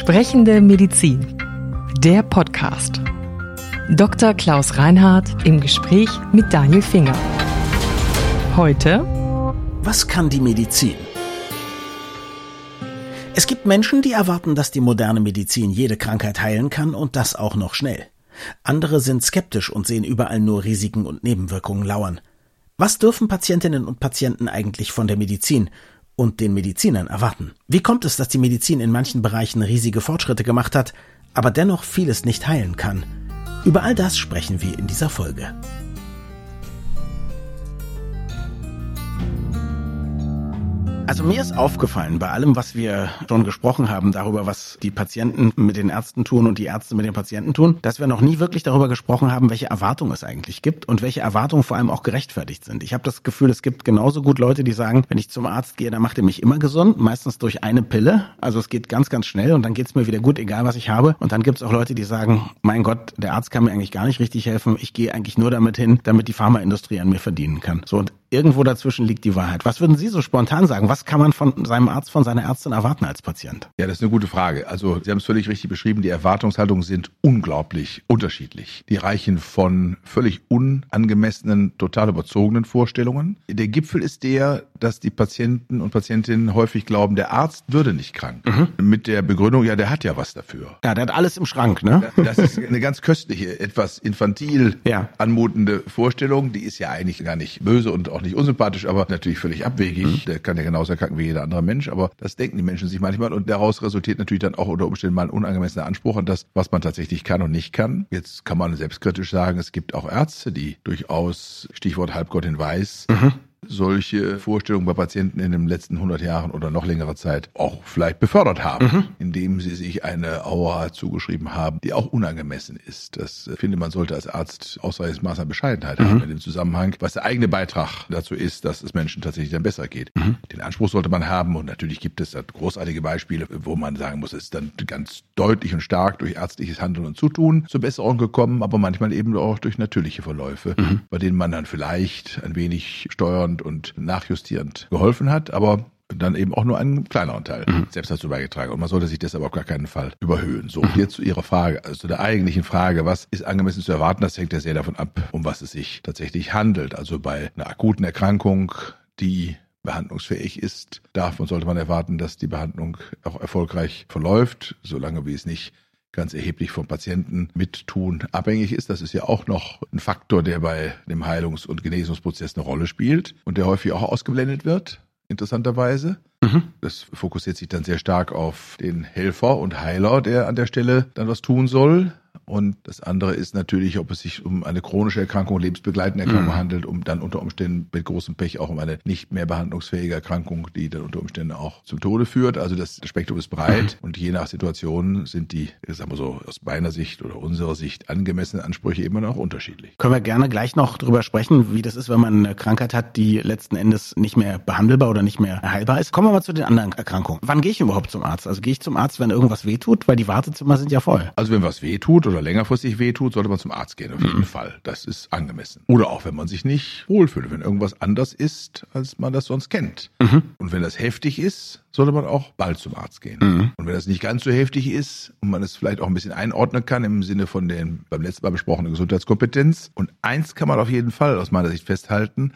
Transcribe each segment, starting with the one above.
Sprechende Medizin. Der Podcast. Dr. Klaus Reinhardt im Gespräch mit Daniel Finger. Heute. Was kann die Medizin? Es gibt Menschen, die erwarten, dass die moderne Medizin jede Krankheit heilen kann und das auch noch schnell. Andere sind skeptisch und sehen überall nur Risiken und Nebenwirkungen lauern. Was dürfen Patientinnen und Patienten eigentlich von der Medizin und den Medizinern erwarten. Wie kommt es, dass die Medizin in manchen Bereichen riesige Fortschritte gemacht hat, aber dennoch vieles nicht heilen kann? Über all das sprechen wir in dieser Folge. Also mir ist aufgefallen, bei allem, was wir schon gesprochen haben, darüber, was die Patienten mit den Ärzten tun und die Ärzte mit den Patienten tun, dass wir noch nie wirklich darüber gesprochen haben, welche Erwartungen es eigentlich gibt und welche Erwartungen vor allem auch gerechtfertigt sind. Ich habe das Gefühl, es gibt genauso gut Leute, die sagen, wenn ich zum Arzt gehe, dann macht er mich immer gesund, meistens durch eine Pille. Also es geht ganz, ganz schnell und dann geht's mir wieder gut, egal was ich habe. Und dann gibt's auch Leute, die sagen, mein Gott, der Arzt kann mir eigentlich gar nicht richtig helfen. Ich gehe eigentlich nur damit hin, damit die Pharmaindustrie an mir verdienen kann. So und irgendwo dazwischen liegt die Wahrheit. Was würden Sie so spontan sagen? Was kann man von seinem Arzt, von seiner Ärztin erwarten als Patient? Ja, das ist eine gute Frage. Also Sie haben es völlig richtig beschrieben. Die Erwartungshaltungen sind unglaublich unterschiedlich. Die reichen von völlig unangemessenen, total überzogenen Vorstellungen. Der Gipfel ist der, dass die Patienten und Patientinnen häufig glauben, der Arzt würde nicht krank. Mhm. Mit der Begründung, ja, der hat ja was dafür. Ja, der hat alles im Schrank, ne? Das ist eine ganz köstliche, etwas infantil ja. anmutende Vorstellung. Die ist ja eigentlich gar nicht böse und auch auch nicht unsympathisch, aber natürlich völlig abwegig. Mhm. Der kann ja genauso erkranken wie jeder andere Mensch, aber das denken die Menschen sich manchmal und daraus resultiert natürlich dann auch unter Umständen mal ein unangemessener Anspruch an das, was man tatsächlich kann und nicht kann. Jetzt kann man selbstkritisch sagen, es gibt auch Ärzte, die durchaus, Stichwort Halbgott in Weiß, mhm solche Vorstellungen bei Patienten in den letzten 100 Jahren oder noch längere Zeit auch vielleicht befördert haben, mhm. indem sie sich eine Aura zugeschrieben haben, die auch unangemessen ist. Das äh, finde man sollte als Arzt ausreichendes Maß an Bescheidenheit mhm. haben in dem Zusammenhang, was der eigene Beitrag dazu ist, dass es Menschen tatsächlich dann besser geht. Mhm. Den Anspruch sollte man haben und natürlich gibt es da großartige Beispiele, wo man sagen muss, es ist dann ganz deutlich und stark durch ärztliches Handeln und Zutun zur Besserung gekommen, aber manchmal eben auch durch natürliche Verläufe, mhm. bei denen man dann vielleicht ein wenig steuern aufbauend und nachjustierend geholfen hat, aber dann eben auch nur einen kleineren Teil mhm. selbst dazu beigetragen. Und man sollte sich deshalb auf gar keinen Fall überhöhen. So, und jetzt zu Ihrer Frage, also zu der eigentlichen Frage, was ist angemessen zu erwarten, das hängt ja sehr davon ab, um was es sich tatsächlich handelt. Also bei einer akuten Erkrankung, die behandlungsfähig ist, darf und sollte man erwarten, dass die Behandlung auch erfolgreich verläuft, solange wie es nicht ganz erheblich vom Patienten mittun abhängig ist. Das ist ja auch noch ein Faktor, der bei dem Heilungs- und Genesungsprozess eine Rolle spielt und der häufig auch ausgeblendet wird, interessanterweise. Mhm. Das fokussiert sich dann sehr stark auf den Helfer und Heiler, der an der Stelle dann was tun soll. Und das andere ist natürlich, ob es sich um eine chronische Erkrankung, lebensbegleitende Erkrankung mhm. handelt, um dann unter Umständen mit großem Pech auch um eine nicht mehr behandlungsfähige Erkrankung, die dann unter Umständen auch zum Tode führt. Also das Spektrum ist breit mhm. und je nach Situation sind die, sagen wir so, aus meiner Sicht oder unserer Sicht angemessenen Ansprüche immer noch unterschiedlich. Können wir gerne gleich noch drüber sprechen, wie das ist, wenn man eine Krankheit hat, die letzten Endes nicht mehr behandelbar oder nicht mehr heilbar ist. Kommen wir mal zu den anderen Erkrankungen. Wann gehe ich überhaupt zum Arzt? Also gehe ich zum Arzt, wenn irgendwas wehtut, weil die Wartezimmer sind ja voll. Also wenn was wehtut oder längerfristig wehtut, sollte man zum Arzt gehen, auf jeden mhm. Fall. Das ist angemessen. Oder auch wenn man sich nicht wohlfühlt, wenn irgendwas anders ist, als man das sonst kennt. Mhm. Und wenn das heftig ist, sollte man auch bald zum Arzt gehen. Mhm. Und wenn das nicht ganz so heftig ist und man es vielleicht auch ein bisschen einordnen kann im Sinne von den beim letzten Mal besprochenen Gesundheitskompetenz. Und eins kann man auf jeden Fall aus meiner Sicht festhalten,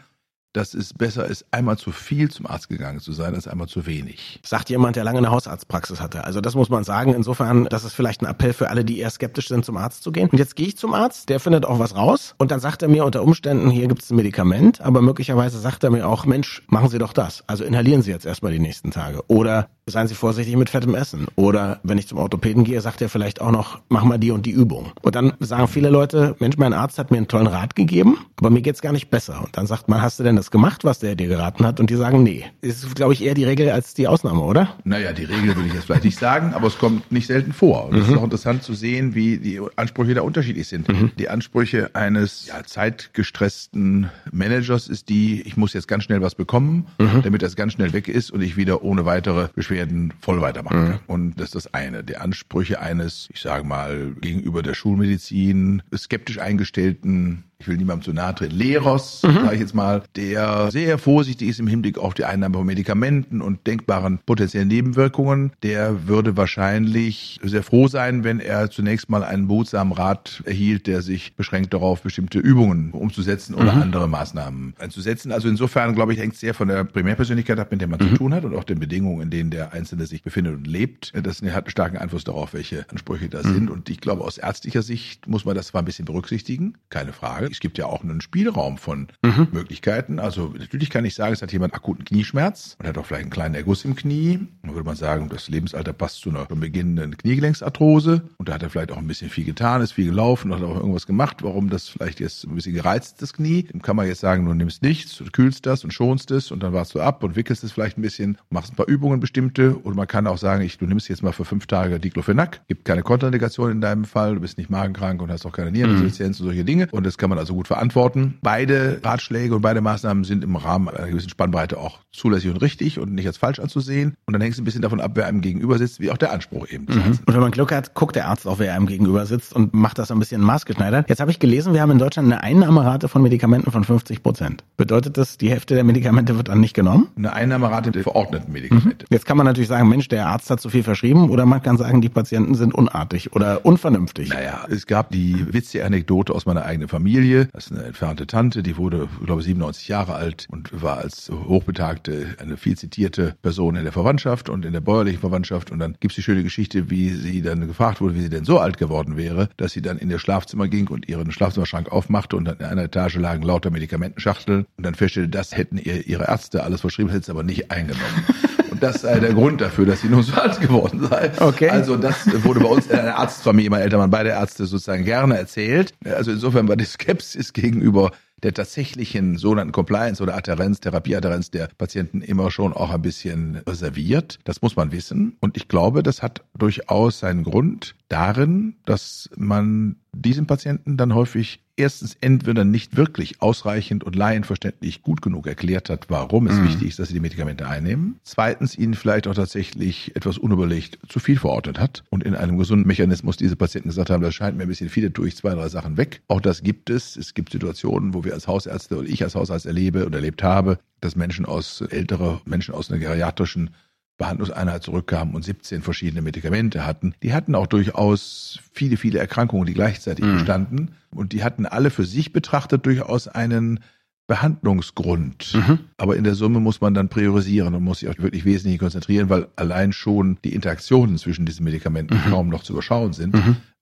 dass es besser ist, einmal zu viel zum Arzt gegangen zu sein, als einmal zu wenig. Sagt jemand, der lange eine Hausarztpraxis hatte. Also das muss man sagen. Insofern, das ist vielleicht ein Appell für alle, die eher skeptisch sind, zum Arzt zu gehen. Und jetzt gehe ich zum Arzt, der findet auch was raus und dann sagt er mir unter Umständen, hier gibt es ein Medikament, aber möglicherweise sagt er mir auch, Mensch, machen Sie doch das. Also inhalieren Sie jetzt erstmal die nächsten Tage. Oder seien Sie vorsichtig mit fettem Essen. Oder wenn ich zum Orthopäden gehe, sagt er vielleicht auch noch, mach mal die und die Übung. Und dann sagen viele Leute, Mensch, mein Arzt hat mir einen tollen Rat gegeben, aber mir geht's gar nicht besser. Und dann sagt man, hast du denn das gemacht, was der dir geraten hat? Und die sagen, nee. Ist, glaube ich, eher die Regel als die Ausnahme, oder? Naja, die Regel würde ich jetzt vielleicht nicht sagen, aber es kommt nicht selten vor. Und es mhm. ist auch interessant zu sehen, wie die Ansprüche da unterschiedlich sind. Mhm. Die Ansprüche eines ja, zeitgestressten Managers ist die, ich muss jetzt ganz schnell was bekommen, mhm. damit das ganz schnell weg ist und ich wieder ohne weitere Beschwerden Beschwerden voll weitermachen mhm. Und das ist das eine. Die Ansprüche eines, ich sage mal, gegenüber der Schulmedizin skeptisch eingestellten ich will niemandem zu nahe treten, Leros, mhm. sage ich jetzt mal, der sehr vorsichtig ist im Hinblick auf die Einnahme von Medikamenten und denkbaren potenziellen Nebenwirkungen, der würde wahrscheinlich sehr froh sein, wenn er zunächst mal einen behutsamen Rat erhielt, der sich beschränkt darauf, bestimmte Übungen umzusetzen oder mhm. andere Maßnahmen einzusetzen. Also insofern, glaube ich, hängt sehr von der Primärpersönlichkeit ab, mit der man mhm. zu tun hat und auch den Bedingungen, in denen der Einzelne sich befindet und lebt. Das hat einen starken Einfluss darauf, welche Ansprüche da mhm. sind. Und ich glaube, aus ärztlicher Sicht muss man das zwar ein bisschen berücksichtigen, keine Frage. Es gibt ja auch einen Spielraum von mhm. Möglichkeiten. Also natürlich kann ich sagen, es hat jemand akuten Knieschmerz und hat auch vielleicht einen kleinen Erguss im Knie. Dann würde man sagen, das Lebensalter passt zu einer schon beginnenden Kniegelenksarthrose. Und da hat er vielleicht auch ein bisschen viel getan, ist viel gelaufen, hat auch irgendwas gemacht. Warum das vielleicht jetzt ein bisschen gereizt ist, das Knie? Dem kann man jetzt sagen, du nimmst nichts, du kühlst das und schonst es und dann warst du ab und wickelst es vielleicht ein bisschen, machst ein paar Übungen bestimmte. Oder man kann auch sagen, ich, du nimmst jetzt mal für fünf Tage Diclofenac, gibt keine Kontraindikation in deinem Fall, du bist nicht magenkrank und hast auch keine Niereninsuffizienz mhm. und solche Dinge. Und das kann man also gut verantworten. Beide Ratschläge und beide Maßnahmen sind im Rahmen einer gewissen Spannbreite auch zulässig und richtig und nicht als falsch anzusehen. Und dann hängt es ein bisschen davon ab, wer einem gegenüber sitzt, wie auch der Anspruch eben. Mhm. Und wenn man Glück hat, guckt der Arzt auch, wer einem gegenüber sitzt und macht das ein bisschen maßgeschneidert. Jetzt habe ich gelesen, wir haben in Deutschland eine Einnahmerate von Medikamenten von 50 Prozent. Bedeutet das, die Hälfte der Medikamente wird dann nicht genommen? Eine Einnahmerate der verordneten Medikamente. Mhm. Jetzt kann man natürlich sagen, Mensch, der Arzt hat zu viel verschrieben oder man kann sagen, die Patienten sind unartig oder unvernünftig. Naja, es gab die witzige Anekdote aus meiner eigenen Familie. Das ist eine entfernte Tante, die wurde, glaube ich, 97 Jahre alt und war als hochbetagte, eine viel zitierte Person in der Verwandtschaft und in der bäuerlichen Verwandtschaft. Und dann gibt's die schöne Geschichte, wie sie dann gefragt wurde, wie sie denn so alt geworden wäre, dass sie dann in ihr Schlafzimmer ging und ihren Schlafzimmerschrank aufmachte und dann in einer Etage lagen lauter Medikamentenschachteln und dann feststellte, das hätten ihr ihre Ärzte alles verschrieben, hätte es aber nicht eingenommen. Und das sei der Grund dafür, dass sie nun so alt geworden sei. Okay. Also das wurde bei uns in einer Arztfamilie, mein Eltern waren beide Ärzte sozusagen gerne erzählt. Also insofern war die Skepsis gegenüber der tatsächlichen sogenannten Compliance oder Adherenz, Therapieadherenz der Patienten immer schon auch ein bisschen reserviert. Das muss man wissen. Und ich glaube, das hat durchaus seinen Grund darin, dass man diesen Patienten dann häufig erstens entweder nicht wirklich ausreichend und laienverständlich gut genug erklärt hat, warum es mhm. wichtig ist, dass sie die Medikamente einnehmen. Zweitens ihnen vielleicht auch tatsächlich etwas unüberlegt zu viel verordnet hat und in einem gesunden Mechanismus diese Patienten gesagt haben, das scheint mir ein bisschen viel, tue ich zwei, drei Sachen weg. Auch das gibt es. Es gibt Situationen, wo wir als Hausärzte oder ich als Hausarzt erlebe und erlebt habe, dass Menschen aus ältere Menschen aus einer geriatrischen Behandlungseinheit zurückkamen und 17 verschiedene Medikamente hatten. Die hatten auch durchaus viele, viele Erkrankungen, die gleichzeitig mhm. bestanden. Und die hatten alle für sich betrachtet durchaus einen Behandlungsgrund. Mhm. Aber in der Summe muss man dann priorisieren und muss sich auch wirklich wesentlich konzentrieren, weil allein schon die Interaktionen zwischen diesen Medikamenten mhm. kaum noch zu überschauen sind.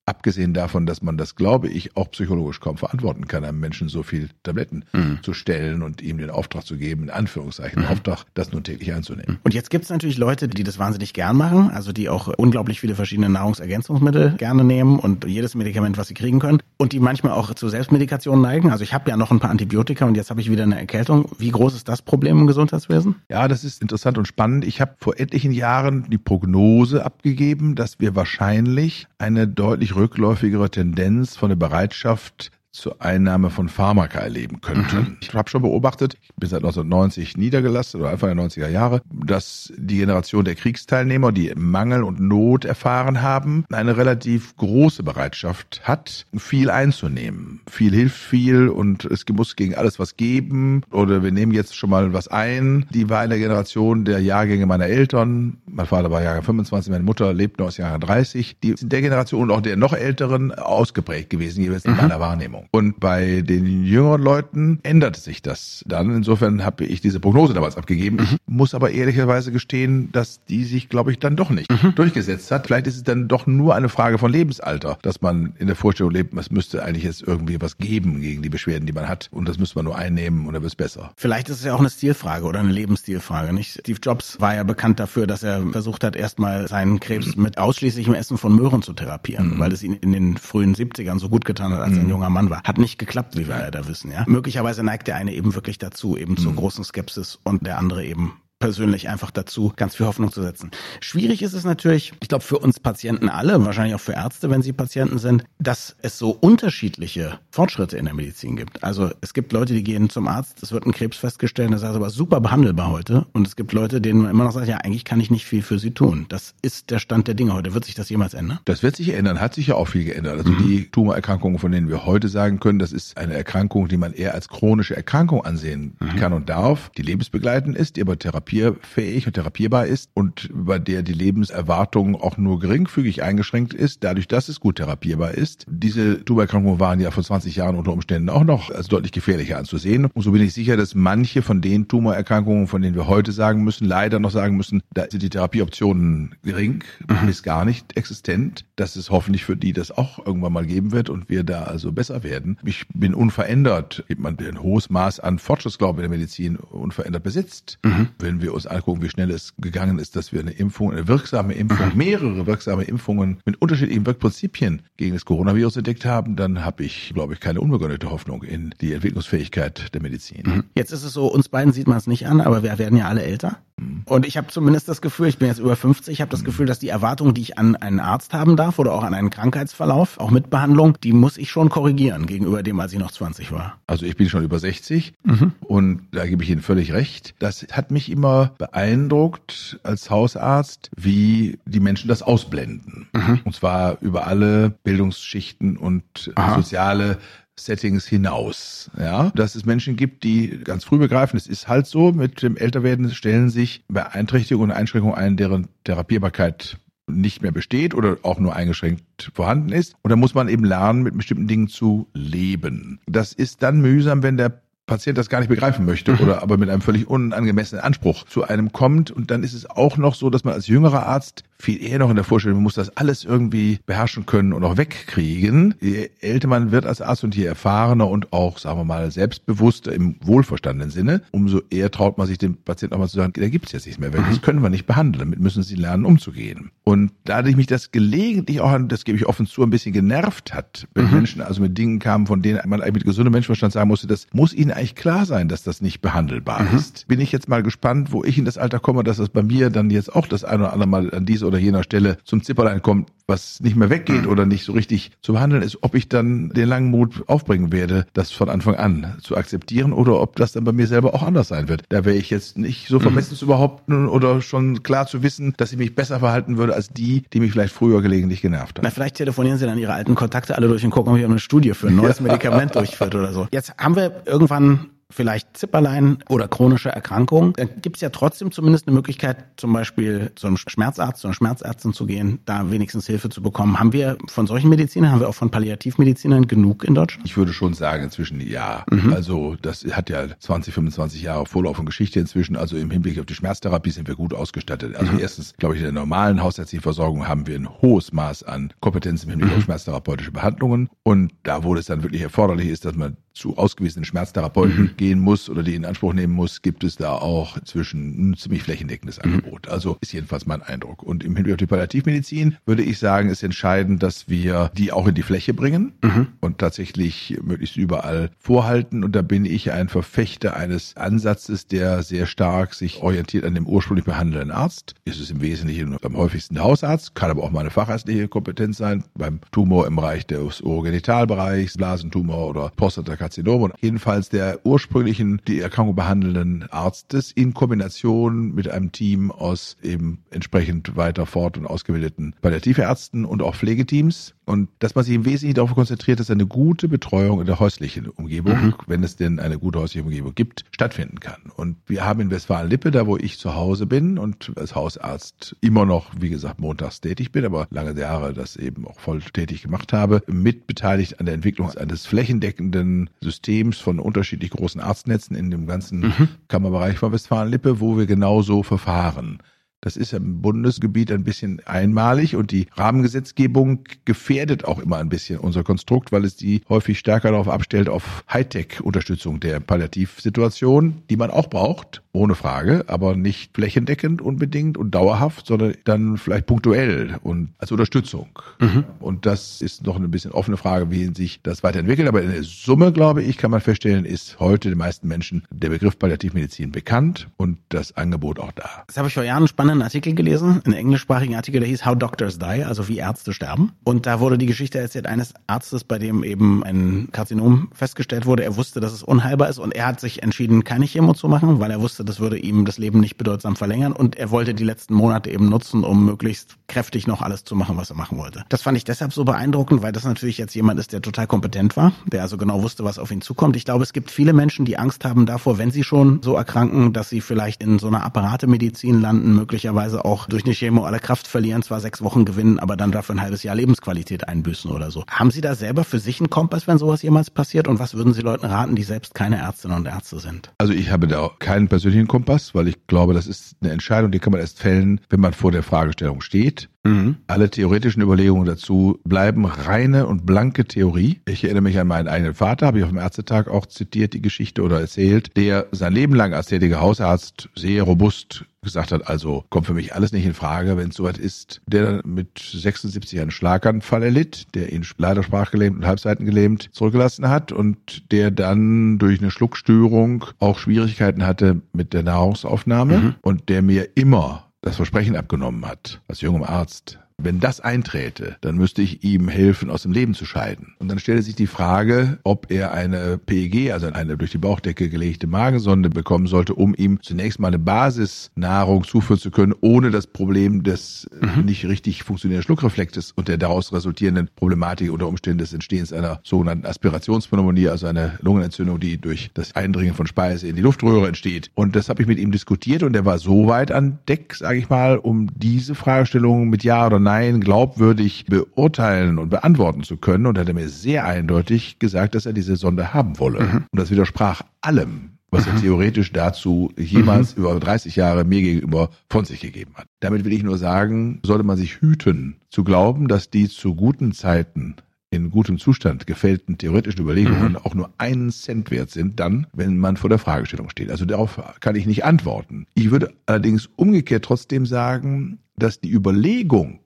Abgesehen davon, dass man das, glaube ich, auch psychologisch kaum verantworten kann, einem Menschen so viel Tabletten mhm. zu stellen und ihm den Auftrag zu geben, in Anführungszeichen, mhm. den Auftrag, das nun täglich einzunehmen. Und jetzt gibt es natürlich Leute, die das wahnsinnig gern machen, also die auch unglaublich viele verschiedene Nahrungsergänzungsmittel gerne nehmen und jedes Medikament, was sie kriegen können und die manchmal auch zu Selbstmedikation neigen. Also ich habe ja noch ein paar Antibiotika und jetzt habe ich wieder eine Erkältung. Wie groß ist das Problem im Gesundheitswesen? Ja, das ist interessant und spannend. Ich habe vor etlichen Jahren die Prognose abgegeben, dass wir wahrscheinlich eine deutlich rückläufigere Tendenz von der Bereitschaft zur Einnahme von Pharmaka erleben könnten. Mhm. Ich habe schon beobachtet, ich bin seit 1990 niedergelassen oder Anfang der 90er Jahre, dass die Generation der Kriegsteilnehmer, die Mangel und Not erfahren haben, eine relativ große Bereitschaft hat, viel einzunehmen. Viel hilft viel und es muss gegen alles was geben oder wir nehmen jetzt schon mal was ein. Die war in der Generation der Jahrgänge meiner Eltern. Mein Vater war Jahrgang 25, meine Mutter lebt noch aus Jahrgang 30. Die sind der Generation und auch der noch älteren ausgeprägt gewesen, jeweils in mhm. meiner Wahrnehmung. Und bei den jüngeren Leuten änderte sich das dann. Insofern habe ich diese Prognose damals abgegeben. Ich mhm. muss aber ehrlicherweise gestehen, dass die sich, glaube ich, dann doch nicht mhm. durchgesetzt hat. Vielleicht ist es dann doch nur eine Frage von Lebensalter, dass man in der Vorstellung lebt, es müsste eigentlich jetzt irgendwie was geben gegen die Beschwerden, die man hat. Und das müsste man nur einnehmen und dann wird es besser. Vielleicht ist es ja auch eine Stilfrage oder eine Lebensstilfrage. Nicht? Steve Jobs war ja bekannt dafür, dass er versucht hat, erstmal seinen Krebs mit ausschließlichem Essen von Möhren zu therapieren, mhm. weil es ihn in den frühen 70ern so gut getan hat, als er ein mhm. junger Mann war war. Hat nicht geklappt, wie wir ja da wissen, ja. Möglicherweise neigt der eine eben wirklich dazu, eben zur mhm. großen Skepsis und der andere eben persönlich einfach dazu, ganz viel Hoffnung zu setzen. Schwierig ist es natürlich, ich glaube für uns Patienten alle, wahrscheinlich auch für Ärzte, wenn sie Patienten sind, dass es so unterschiedliche Fortschritte in der Medizin gibt. Also es gibt Leute, die gehen zum Arzt, es wird ein Krebs festgestellt, das ist aber super behandelbar heute. Und es gibt Leute, denen man immer noch sagt, ja, eigentlich kann ich nicht viel für sie tun. Das ist der Stand der Dinge heute. Wird sich das jemals ändern? Das wird sich ändern, hat sich ja auch viel geändert. Also mhm. die Tumorerkrankungen, von denen wir heute sagen können, das ist eine Erkrankung, die man eher als chronische Erkrankung ansehen mhm. kann und darf, die lebensbegleitend ist, die aber therapierfähig und therapierbar ist und bei der die Lebenserwartung auch nur geringfügig eingeschränkt ist, dadurch, dass es gut therapierbar ist. Diese Tumorerkrankungen waren ja vor 20 Jahren unter Umständen auch noch als deutlich gefährlicher anzusehen. Und so bin ich sicher, dass manche von den Tumorerkrankungen, von denen wir heute sagen müssen, leider noch sagen müssen, da sind die Therapieoptionen gering mhm. bis gar nicht existent, dass es hoffentlich für die das auch irgendwann mal geben wird und wir da also besser werden. Ich bin unverändert, man ein hohes Maß an Fortschrittsglaube in der Medizin unverändert besitzt. Mhm. Wenn wir uns angucken, wie schnell es gegangen ist, dass wir eine Impfung, eine wirksame Impfung, mehrere wirksame Impfungen mit unterschiedlichen Wirkprinzipien gegen das Coronavirus entdeckt haben, dann habe ich, glaube ich, keine unbegründete Hoffnung in die Entwicklungsfähigkeit der Medizin. Mhm. Jetzt ist es so, uns beiden sieht man es nicht an, aber wir werden ja alle älter. Und ich habe zumindest das Gefühl, ich bin jetzt über 50, ich habe das mhm. Gefühl, dass die Erwartungen, die ich an einen Arzt haben darf oder auch an einen Krankheitsverlauf, auch mit Behandlung, die muss ich schon korrigieren gegenüber dem, als ich noch 20 war. Also ich bin schon über 60 mhm. und da gebe ich Ihnen völlig recht. Das hat mich immer beeindruckt als Hausarzt, wie die Menschen das ausblenden. Mhm. Und zwar über alle Bildungsschichten und Aha. soziale Settings hinaus. Ja, dass es Menschen gibt, die ganz früh begreifen, es ist halt so, mit dem Älterwerden stellen sich Beeinträchtigungen und Einschränkungen ein, deren Therapierbarkeit nicht mehr besteht oder auch nur eingeschränkt vorhanden ist. Und da muss man eben lernen, mit bestimmten Dingen zu leben. Das ist dann mühsam, wenn der Patient das gar nicht begreifen möchte mhm. oder aber mit einem völlig unangemessenen Anspruch zu einem kommt. Und dann ist es auch noch so, dass man als jüngerer Arzt viel eher noch in der Vorstellung, man muss das alles irgendwie beherrschen können und auch wegkriegen. Je älter man wird als Arzt und je erfahrener und auch, sagen wir mal, selbstbewusster im wohlverstandenen Sinne, umso eher traut man sich dem Patienten auch mal zu sagen, da gibt es jetzt nichts mehr, weil mhm. das können wir nicht behandeln, damit müssen sie lernen, umzugehen. Und dadurch mich das gelegentlich auch, das gebe ich offen zu, ein bisschen genervt hat, wenn mhm. Menschen also mit Dingen kamen, von denen man eigentlich mit gesundem Menschenverstand sagen musste, das muss ihnen eigentlich klar sein, dass das nicht behandelbar mhm. ist. Bin ich jetzt mal gespannt, wo ich in das Alter komme, dass das bei mir dann jetzt auch das eine oder andere Mal an diese oder jener Stelle zum Zipperlein kommt, was nicht mehr weggeht mhm. oder nicht so richtig zu behandeln ist, ob ich dann den langen Mut aufbringen werde, das von Anfang an zu akzeptieren oder ob das dann bei mir selber auch anders sein wird. Da wäre ich jetzt nicht so vermessen mhm. zu behaupten oder schon klar zu wissen, dass ich mich besser verhalten würde als die, die mich vielleicht früher gelegentlich genervt haben. Na, vielleicht telefonieren Sie dann Ihre alten Kontakte alle durch und gucken, ob ich eine Studie für ein neues Medikament durchführt oder so. Jetzt haben wir irgendwann vielleicht Zipperlein oder chronische Erkrankungen, dann gibt es ja trotzdem zumindest eine Möglichkeit, zum Beispiel zu einem Schmerzarzt, zu einer Schmerzärztin zu gehen, da wenigstens Hilfe zu bekommen. Haben wir von solchen Medizinern, haben wir auch von Palliativmedizinern genug in Deutschland? Ich würde schon sagen, inzwischen ja. Mhm. Also das hat ja 20, 25 Jahre Vorlauf und Geschichte inzwischen. Also im Hinblick auf die Schmerztherapie sind wir gut ausgestattet. Also mhm. erstens, glaube ich, in der normalen hausärztlichen Versorgung haben wir ein hohes Maß an Kompetenz im Hinblick mhm. auf schmerztherapeutische Behandlungen. Und da, wo es dann wirklich erforderlich ist, dass man zu ausgewiesenen Schmerztherapeuten mhm. gehen muss oder die in Anspruch nehmen muss, gibt es da auch zwischen ein ziemlich flächendeckendes mhm. Angebot. Also ist jedenfalls mein Eindruck. Und im Hinblick auf die Palliativmedizin würde ich sagen, ist entscheidend, dass wir die auch in die Fläche bringen mhm. und tatsächlich möglichst überall vorhalten. Und da bin ich ein Verfechter eines Ansatzes, der sehr stark sich orientiert an dem ursprünglich behandelnden Arzt. Ist es im Wesentlichen am häufigsten der Hausarzt, kann aber auch mal eine fachärztliche Kompetenz sein. Beim Tumor im Bereich des Urogenitalbereichs, Blasentumor oder Prostata Karzinom und jedenfalls der ursprünglichen die Erkrankung behandelnden Arztes in Kombination mit einem Team aus eben entsprechend weiter fort und ausgebildeten Palliativärzten und auch Pflegeteams. Und dass man sich im Wesentlichen darauf konzentriert, dass eine gute Betreuung in der häuslichen Umgebung, mhm. wenn es denn eine gute häusliche Umgebung gibt, stattfinden kann. Und wir haben in Westfalen-Lippe, da wo ich zu Hause bin und als Hausarzt immer noch, wie gesagt, montags tätig bin, aber lange Jahre das eben auch voll tätig gemacht habe, mitbeteiligt an der Entwicklung eines flächendeckenden Systems von unterschiedlich großen Arztnetzen in dem ganzen mhm. Kammerbereich von Westfalen-Lippe, wo wir genauso verfahren. Das ist im Bundesgebiet ein bisschen einmalig und die Rahmengesetzgebung gefährdet auch immer ein bisschen unser Konstrukt, weil es die häufig stärker darauf abstellt, auf Hightech-Unterstützung der Palliativsituation, die man auch braucht, ohne Frage, aber nicht flächendeckend unbedingt und dauerhaft, sondern dann vielleicht punktuell und als Unterstützung. Mhm. Und das ist noch eine bisschen offene Frage, wie sich das weiterentwickelt. Aber in der Summe, glaube ich, kann man feststellen, ist heute den meisten Menschen der Begriff Palliativmedizin bekannt und das Angebot auch da. Das habe ich vor Jahren einen spannenden Artikel gelesen, einen englischsprachigen Artikel, der hieß How Doctors Die, also wie Ärzte sterben. Und da wurde die Geschichte erzählt eines Arztes, bei dem eben ein Karzinom festgestellt wurde. Er wusste, dass es unheilbar ist und er hat sich entschieden, keine Chemo zu machen, weil er wusste, das würde ihm das Leben nicht bedeutsam verlängern und er wollte die letzten Monate eben nutzen, um möglichst kräftig noch alles zu machen, was er machen wollte. Das fand ich deshalb so beeindruckend, weil das natürlich jetzt jemand ist, der total kompetent war, der also genau wusste, was auf ihn zukommt. Ich glaube, es gibt viele Menschen, die Angst haben davor, wenn sie schon so erkranken, dass sie vielleicht in so einer Apparatemedizin landen, möglicherweise auch durch eine Chemo alle Kraft verlieren, zwar sechs Wochen gewinnen, aber dann dafür ein halbes Jahr Lebensqualität einbüßen oder so. Haben Sie da selber für sich einen Kompass, wenn sowas jemals passiert? Und was würden Sie Leuten raten, die selbst keine Ärztinnen und Ärzte sind? Also ich habe da keinen persönlichen Kompass, weil ich glaube, das ist eine Entscheidung, die kann man erst fällen, wenn man vor der Fragestellung steht. Mhm. Alle theoretischen Überlegungen dazu bleiben reine und blanke Theorie. Ich erinnere mich an meinen eigenen Vater, habe ich auf dem Ärztetag auch zitiert, die Geschichte oder erzählt, der sein Leben lang als tätiger Hausarzt sehr robust gesagt hat, also kommt für mich alles nicht in Frage, wenn es soweit ist, der mit 76 einen Schlaganfall erlitt, der ihn leider sprachgelähmt und halbseitengelähmt zurückgelassen hat und der dann durch eine Schluckstörung auch Schwierigkeiten hatte mit der Nahrungsaufnahme mhm. und der mir immer das Versprechen abgenommen hat, als jungem Arzt, wenn das einträte, dann müsste ich ihm helfen, aus dem Leben zu scheiden. Und dann stellte sich die Frage, ob er eine PEG, also eine durch die Bauchdecke gelegte Magensonde bekommen sollte, um ihm zunächst mal eine Basisnahrung zuführen zu können, ohne das Problem des mhm. nicht richtig funktionierenden Schluckreflexes und der daraus resultierenden Problematik unter Umständen des Entstehens einer sogenannten Aspirationspneumonie, also einer Lungenentzündung, die durch das Eindringen von Speise in die Luftröhre entsteht. Und das habe ich mit ihm diskutiert und er war so weit an Deck, sage ich mal, um diese Fragestellung mit Ja oder Nein glaubwürdig beurteilen und beantworten zu können. Und er hat mir sehr eindeutig gesagt, dass er diese Sonde haben wolle. Mhm. Und das widersprach allem, was er mhm. theoretisch dazu jemals mhm. über 30 Jahre mir gegenüber von sich gegeben hat. Damit will ich nur sagen, sollte man sich hüten, zu glauben, dass die zu guten Zeiten in gutem Zustand gefällten theoretischen Überlegungen mhm. auch nur einen Cent wert sind, dann, wenn man vor der Fragestellung steht. Also darauf kann ich nicht antworten. Ich würde allerdings umgekehrt trotzdem sagen, dass die Überlegung,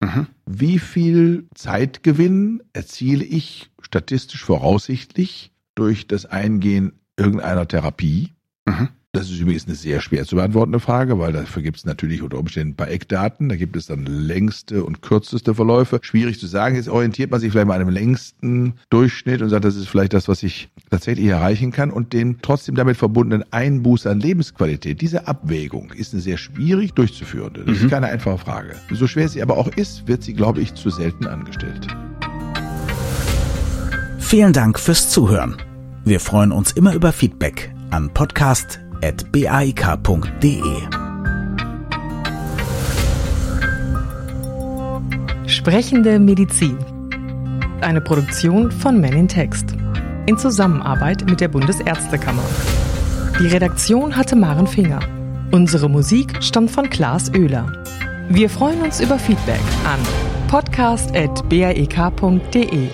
mhm. wie viel Zeitgewinn erziele ich statistisch voraussichtlich durch das Eingehen irgendeiner Therapie, mhm. Das ist übrigens eine sehr schwer zu beantwortende Frage, weil dafür gibt es natürlich unter Umständen ein paar Eckdaten. Da gibt es dann längste und kürzeste Verläufe. Schwierig zu sagen. Jetzt orientiert man sich vielleicht mal an einem längsten Durchschnitt und sagt, das ist vielleicht das, was ich tatsächlich erreichen kann und den trotzdem damit verbundenen Einbuß an Lebensqualität. Diese Abwägung ist eine sehr schwierig durchzuführende. Das mhm. ist keine einfache Frage. So schwer sie aber auch ist, wird sie, glaube ich, zu selten angestellt. Vielen Dank fürs Zuhören. Wir freuen uns immer über Feedback an Podcast baik.de. Sprechende Medizin. Eine Produktion von Men in Text. In Zusammenarbeit mit der Bundesärztekammer. Die Redaktion hatte Maren Finger. Unsere Musik stammt von Klaas Oehler. Wir freuen uns über Feedback an podcast.baek.de.